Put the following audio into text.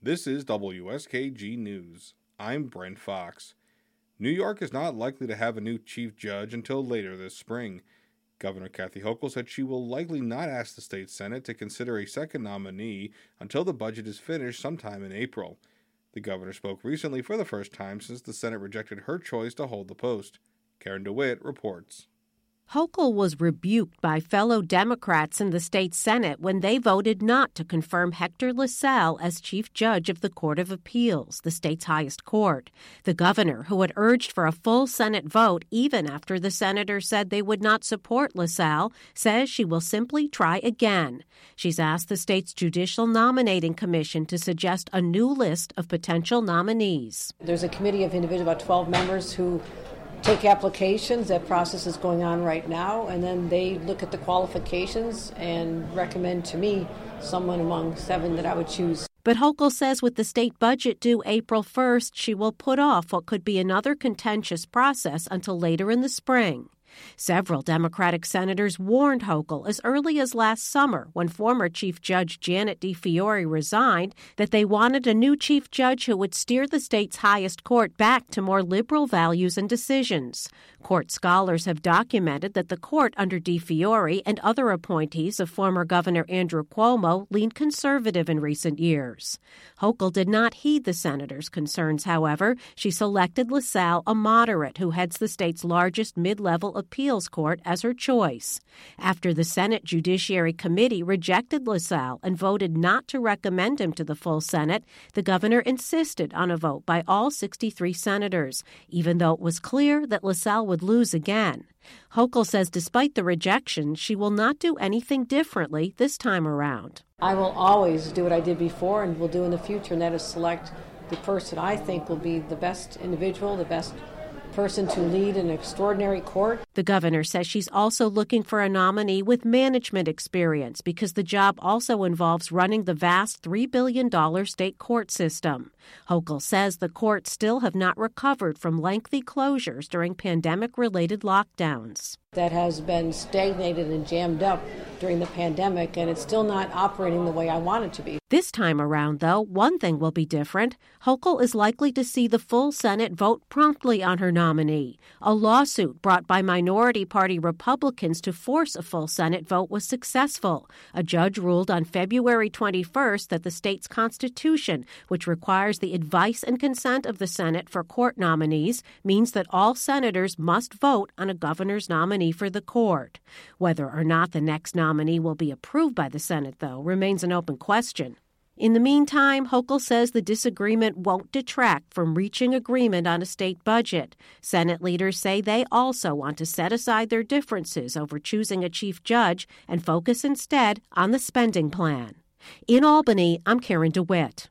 This is WSKG News. I'm Brent Fox. New York is not likely to have a new chief judge until later this spring. Governor Kathy Hochul said she will likely not ask the state Senate to consider a second nominee until the budget is finished sometime in April. The governor spoke recently for the first time since the Senate rejected her choice to hold the post. Karen DeWitt reports. Hochul was rebuked by fellow Democrats in the state Senate when they voted not to confirm Hector LaSalle as chief judge of the Court of Appeals, the state's highest court. The governor, who had urged for a full Senate vote even after the senators said they would not support LaSalle, says she will simply try again. She's asked the state's Judicial Nominating Commission to suggest a new list of potential nominees. There's a committee of individuals, about 12 members, who take applications. That process is going on right now, and then they look at the qualifications and recommend to me someone among seven that I would choose. But Hochul says with the state budget due April 1st, she will put off what could be another contentious process until later in the spring. Several Democratic senators warned Hochul as early as last summer when former Chief Judge Janet DiFiore resigned that they wanted a new chief judge who would steer the state's highest court back to more liberal values and decisions. Court scholars have documented that the court under DiFiore and other appointees of former Governor Andrew Cuomo leaned conservative in recent years. Hochul did not heed the senator's concerns, however. She selected LaSalle, a moderate who heads the state's largest mid level appeals court, as her choice. After the Senate Judiciary Committee rejected LaSalle and voted not to recommend him to the full Senate, the governor insisted on a vote by all 63 senators, even though it was clear that LaSalle would lose again. Hochul says despite the rejection, she will not do anything differently this time around. I will always do what I did before and will do in the future, and that is select the person I think will be the best individual, the best person to lead an extraordinary court. The governor says she's also looking for a nominee with management experience because the job also involves running the vast $3 billion state court system. Hochul says the courts still have not recovered from lengthy closures during pandemic related lockdowns. That has been stagnated and jammed up during the pandemic, and it's still not operating the way I want it to be. This time around, though, one thing will be different. Hochul is likely to see the full Senate vote promptly on her nominee. A lawsuit brought by minority party Republicans to force a full Senate vote was successful. A judge ruled on February 21st that the state's constitution, which requires the advice and consent of the Senate for court nominees, means that all senators must vote on a governor's nominee for the court. Whether or not the next nominee will be approved by the Senate, though, remains an open question. In the meantime, Hochul says the disagreement won't detract from reaching agreement on a state budget. Senate leaders say they also want to set aside their differences over choosing a chief judge and focus instead on the spending plan. In Albany, I'm Karen DeWitt.